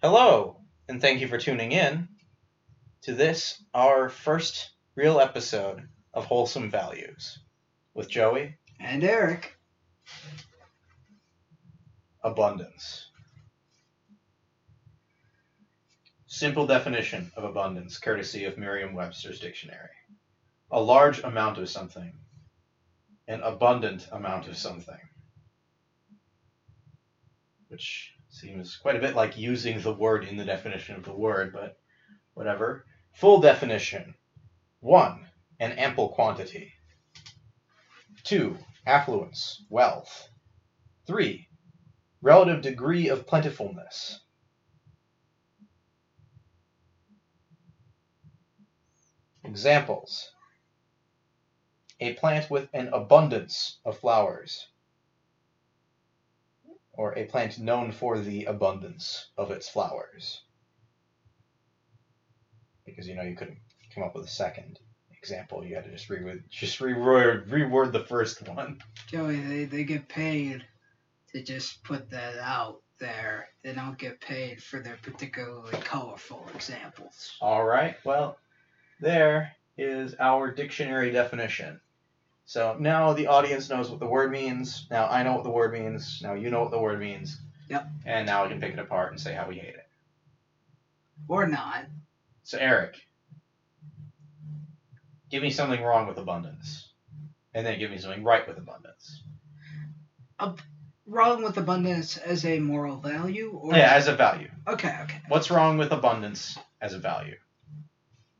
Hello, and thank you for tuning in to this, our first real episode of Wholesome Values with Joey. And Eric. Abundance. Simple definition of abundance, courtesy of Merriam Webster's dictionary. A large amount of something, an abundant amount of something. Which seems quite a bit like using the word in the definition of the word, but whatever. Full definition 1. An ample quantity. 2. Affluence, wealth. 3. Relative degree of plentifulness. Examples A plant with an abundance of flowers, or a plant known for the abundance of its flowers. Because you know you couldn't come up with a second example, you had to just reword, just reword, reword the first one. Joey, they, they get paid to just put that out there. They don't get paid for their particularly colorful examples. All right, well, there is our dictionary definition. So now the audience knows what the word means. Now I know what the word means. Now you know what the word means. Yep. And now we can pick it apart and say how we hate it. Or not. So Eric, give me something wrong with abundance, and then give me something right with abundance. Ab- Wrong with abundance as a moral value? Or Yeah, as a value. Okay, okay. What's wrong with abundance as a value?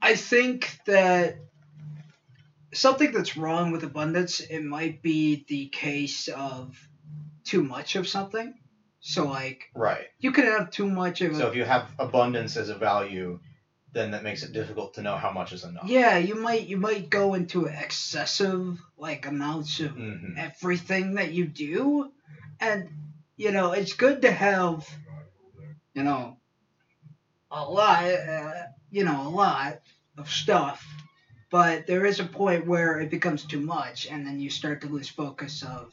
I think that something that's wrong with abundance, it might be the case of too much of something. So, like, Right. you could have too much of So a. if you have abundance as a value, then that makes it difficult to know how much is enough. Yeah, you might you might go into excessive like amounts of hmm everything that you do, and you know it's good to have, you know, a lot, uh, you know, a lot of stuff, but there is a point where it becomes too much, and then you start to lose focus of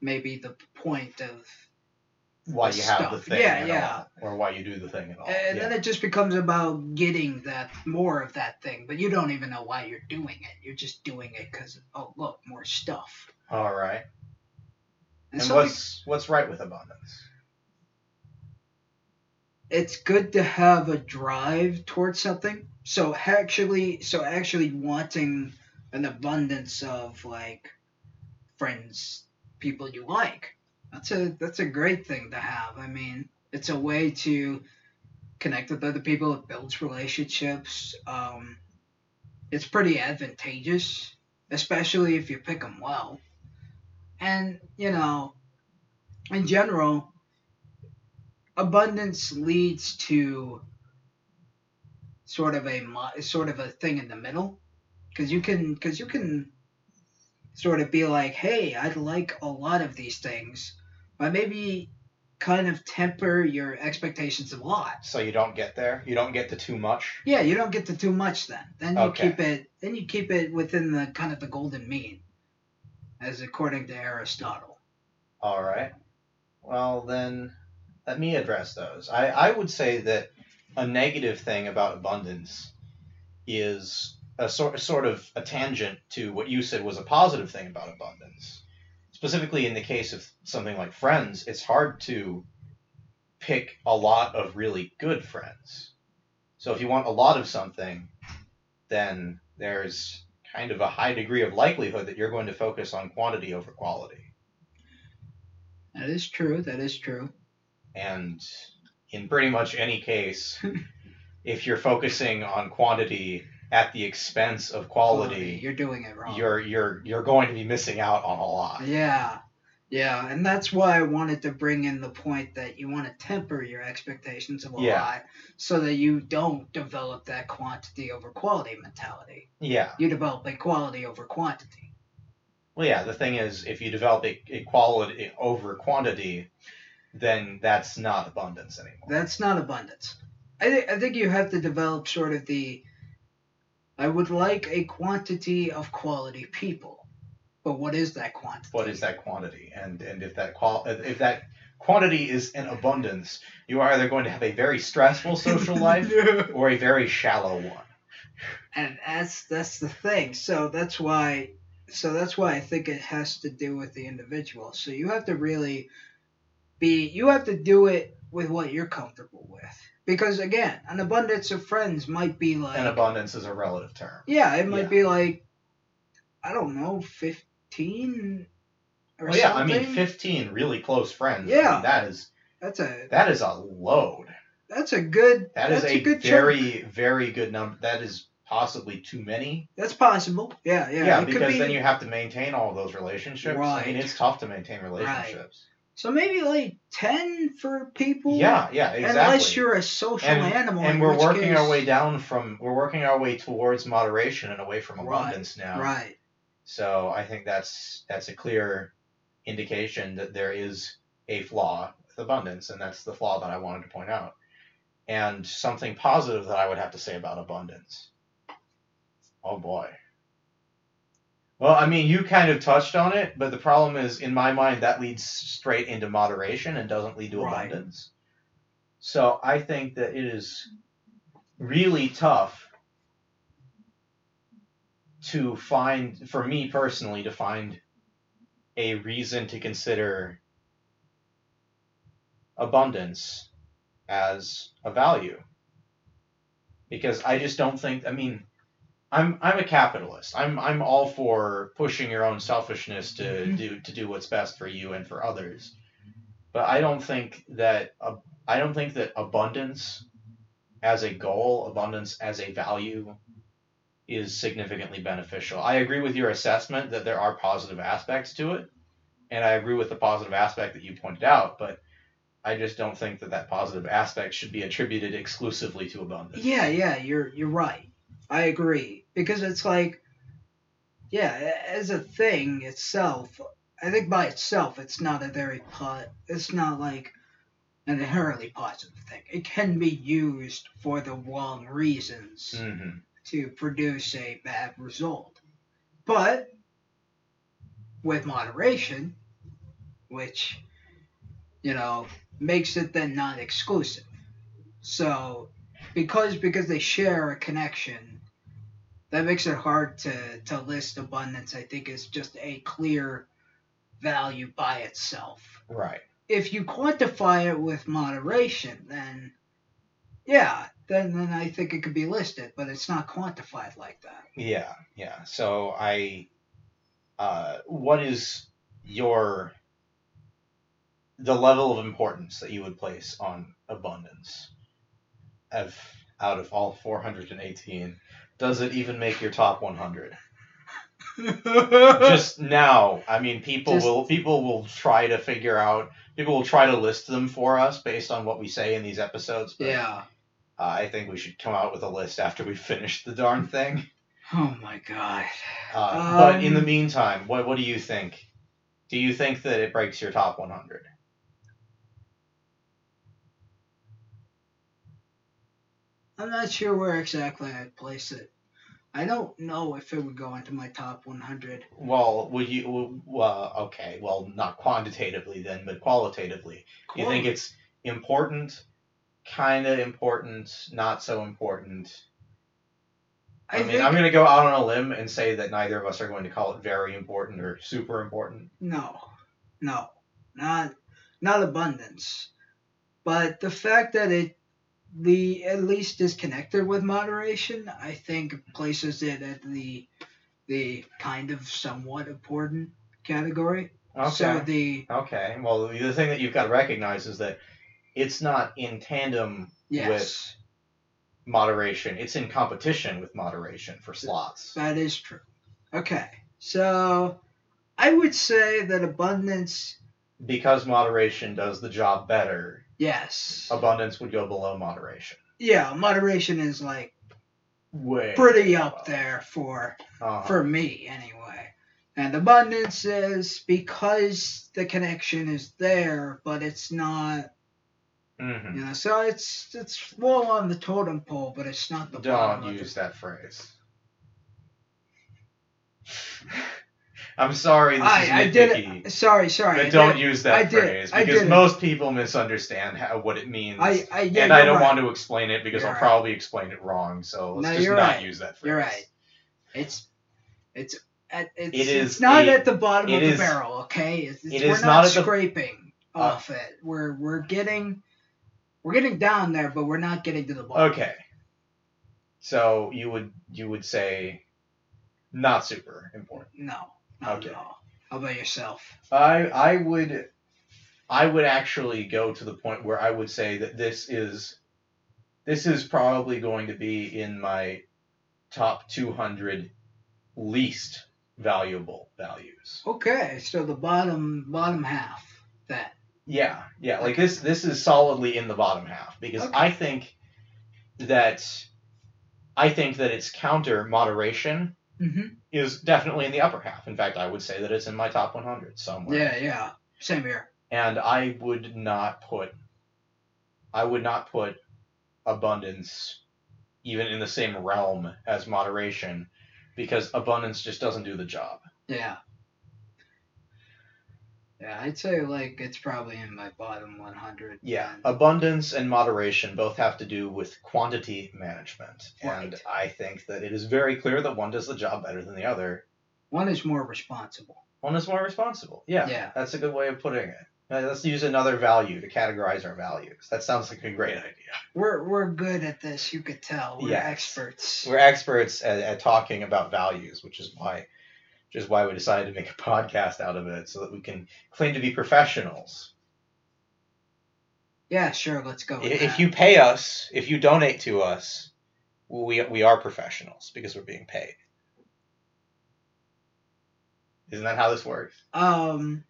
maybe the point of Why you have the thing Yeah, at yeah. all, or why you do the thing at all. And yeah. then it just becomes about getting that more of that thing, but you don't even know why you're doing it. You're just doing it because oh look, more stuff. all right. And, And something, what's what's right with abundance? It's good to have a drive towards something. So actually, so actually wanting an abundance of like friends, people you like. That's a that's a great thing to have. I mean, it's a way to connect with other people. It builds relationships. Um, it's pretty advantageous, especially if you pick them well. And you know, in general, abundance leads to sort of a sort of a thing in the middle, because you can because you can sort of be like, hey, I'd like a lot of these things, but maybe kind of temper your expectations a lot. So you don't get there. You don't get to too much. Yeah, you don't get to too much then. Then you Okay. keep it then you keep it within the kind of the golden mean, as according to Aristotle. All right. Well then, let me address those. I I would say that a negative thing about abundance is a sort sort of a tangent to what you said was a positive thing about abundance. Specifically in the case of something like friends, it's hard to pick a lot of really good friends. So if you want a lot of something, then there's kind of a high degree of likelihood that you're going to focus on quantity over quality. That is true. That is true. And in pretty much any case, if you're focusing on quantity at the expense of quality, You're doing it wrong. you're you're you're going to be missing out on a lot. Yeah. Yeah, and that's why I wanted to bring in the point that you want to temper your expectations of a Yeah. lot so that you don't develop that quantity over quality mentality. Yeah. You develop a quality over quantity. Well, yeah. The thing is, if you develop a, a quality over quantity, then that's not abundance anymore. That's not abundance. I, th- I think you have to develop sort of the I would like a quantity of quality people. But what is that quantity? what is that quantity? And and if that qual if that quantity is an abundance, you are either going to have a very stressful social life or a very shallow one. and that's that's the thing. So that's why so that's why I think it has to do with the individual. So you have to really be you have to do it with what you're comfortable with. Because again, an abundance of friends might be like An abundance is a relative term. Yeah, it might Yeah. be like I don't know, fifteen or Well, yeah, I mean, 15 really close friends. I Yeah. mean, that is that's a that is a load. that's a good That is that's a, good chunk. very very good number. That is possibly too many. That's possible. Yeah, yeah. Yeah, it could because be, then you have to maintain all of those relationships. Right. I mean, it's tough to maintain relationships. So maybe like ten for people. Yeah, yeah, exactly. Unless you're a social and, animal. and we're working our way down from we're working our way towards moderation and away from Right, abundance now. Right. So I think that's that's a clear indication that there is a flaw with abundance, and that's the flaw that I wanted to point out. And something positive that I would have to say about abundance. Oh boy. Well, I mean, you kind of touched on it, but the problem is, in my mind, that leads straight into moderation and doesn't lead to Right. abundance. So I think that it is really tough to find, for me personally, to find a reason to consider abundance as a value. Because I just don't think, I mean, I'm I'm a capitalist. I'm I'm all for pushing your own selfishness to Mhm. do to do what's best for you and for others. But I don't think that uh, I don't think that abundance as a goal, abundance as a value is significantly beneficial. I agree with your assessment that there are positive aspects to it, and I agree with the positive aspect that you pointed out, but I just don't think that that positive aspect should be attributed exclusively to abundance. Yeah, yeah, you're you're right. I agree because it's like, yeah, as a thing itself, I think by itself it's not a very po- It's not like an inherently positive thing. It can be used for the wrong reasons hmm to produce a bad result, but with moderation, which you know makes it then not exclusive. So because because they share a connection, that makes it hard to to list abundance. I think is just a clear value by itself. Right. If you quantify it with moderation, then yeah, then then I think it could be listed, but it's not quantified like that. Yeah, yeah. So I, uh, what is your the level of importance that you would place on abundance? Of out of all 418, does it even make your top 100? Just now, I mean, people Just- will people will try to figure out. People will try to list them for us based on what we say in these episodes. But, yeah. uh, I think we should come out with a list after we finish the darn thing. Oh my god. Uh, but in the Um, meantime, what what do you think? Do you think that it breaks your top 100? I'm not sure where exactly I'd place it. I don't know if it would go into my top 100. Well, would you? Well, okay, well, not quantitatively then, but qualitatively. Do you think it's important, kind of important, not so important? I, I, mean, think I'm going to go out on a limb and say that neither of us are going to call it very important or super important. no, no, not not abundance, but the fact that it the at least is connected with moderation, I think places it at the the kind of somewhat important category. Okay. So the okay. Well, the thing that you've got to recognize is that it's not in tandem yes, moderation. It's in competition with moderation for slots. that is true. Okay, so I would say that abundance, Because moderation does the job better, yes, abundance would go below moderation. yeah, moderation is like Way pretty up above. there for Uh-huh. for me anyway. And abundance is because the connection is there, but it's not, Mhm. you know. So it's it's low on the totem pole, but it's not the Don't use that phrase. I'm sorry, this is I, I nitpicky. did. Sorry, sorry. I But don't did- use that I did- phrase I because most people misunderstand how, what it means. I, I, yeah, and I don't right. want to explain it because You're I'll right. probably explain it wrong. So let's No, just not right. use that phrase. You're right. It's, it's, at, it's, It is it's not a- at the bottom of the is- barrel, okay? It's, it's, it we're is not, not at the- scraping Uh, off it. We're we're getting, we're getting down there, but we're not getting to the bottom. Okay. So you would you would say not super important. No, not Okay. at all. How about yourself? I I would I would actually go to the point where I would say that this is this is probably going to be in my top 200 least valuable values. Okay, so the bottom bottom half. That Yeah, yeah, like this this is solidly in the bottom half because Okay. I think that I think that its counter moderation hmm is definitely in the upper half. In fact, I would say that it's in my top 100 somewhere. Yeah, yeah. Same here. and I would not put I would not put abundance even in the same realm as moderation because abundance just doesn't do the job. Yeah. Yeah, I'd say like it's probably in my bottom 100. Yeah, and- abundance and moderation both have to do with quantity management, and I think that it is very clear that one does the job better than the other. One is more responsible. One is more responsible. Yeah, Yeah. that's a good way of putting it. Let's use another value to categorize our values. That sounds like a great idea. We're we're good at this. You could tell. We're Yes. experts. we're experts at, at talking about values, which is why, which is why we decided to make a podcast out of it, so that we can claim to be professionals. Yeah, sure. Let's go. If you pay us, if you donate to us, we we are professionals because we're being paid. Isn't that how this works, um,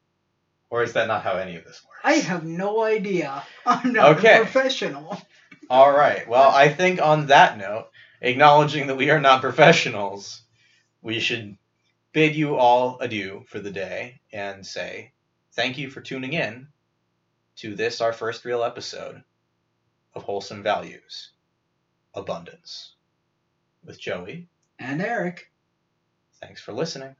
or is that not how any of this works? I have no idea. I'm not Okay. a professional. All right. Well, I think on that note, acknowledging that we are not professionals, we should bid you all adieu for the day and say thank you for tuning in to this, our first real episode of Wholesome Values Abundance with Joey. And Eric. Thanks for listening.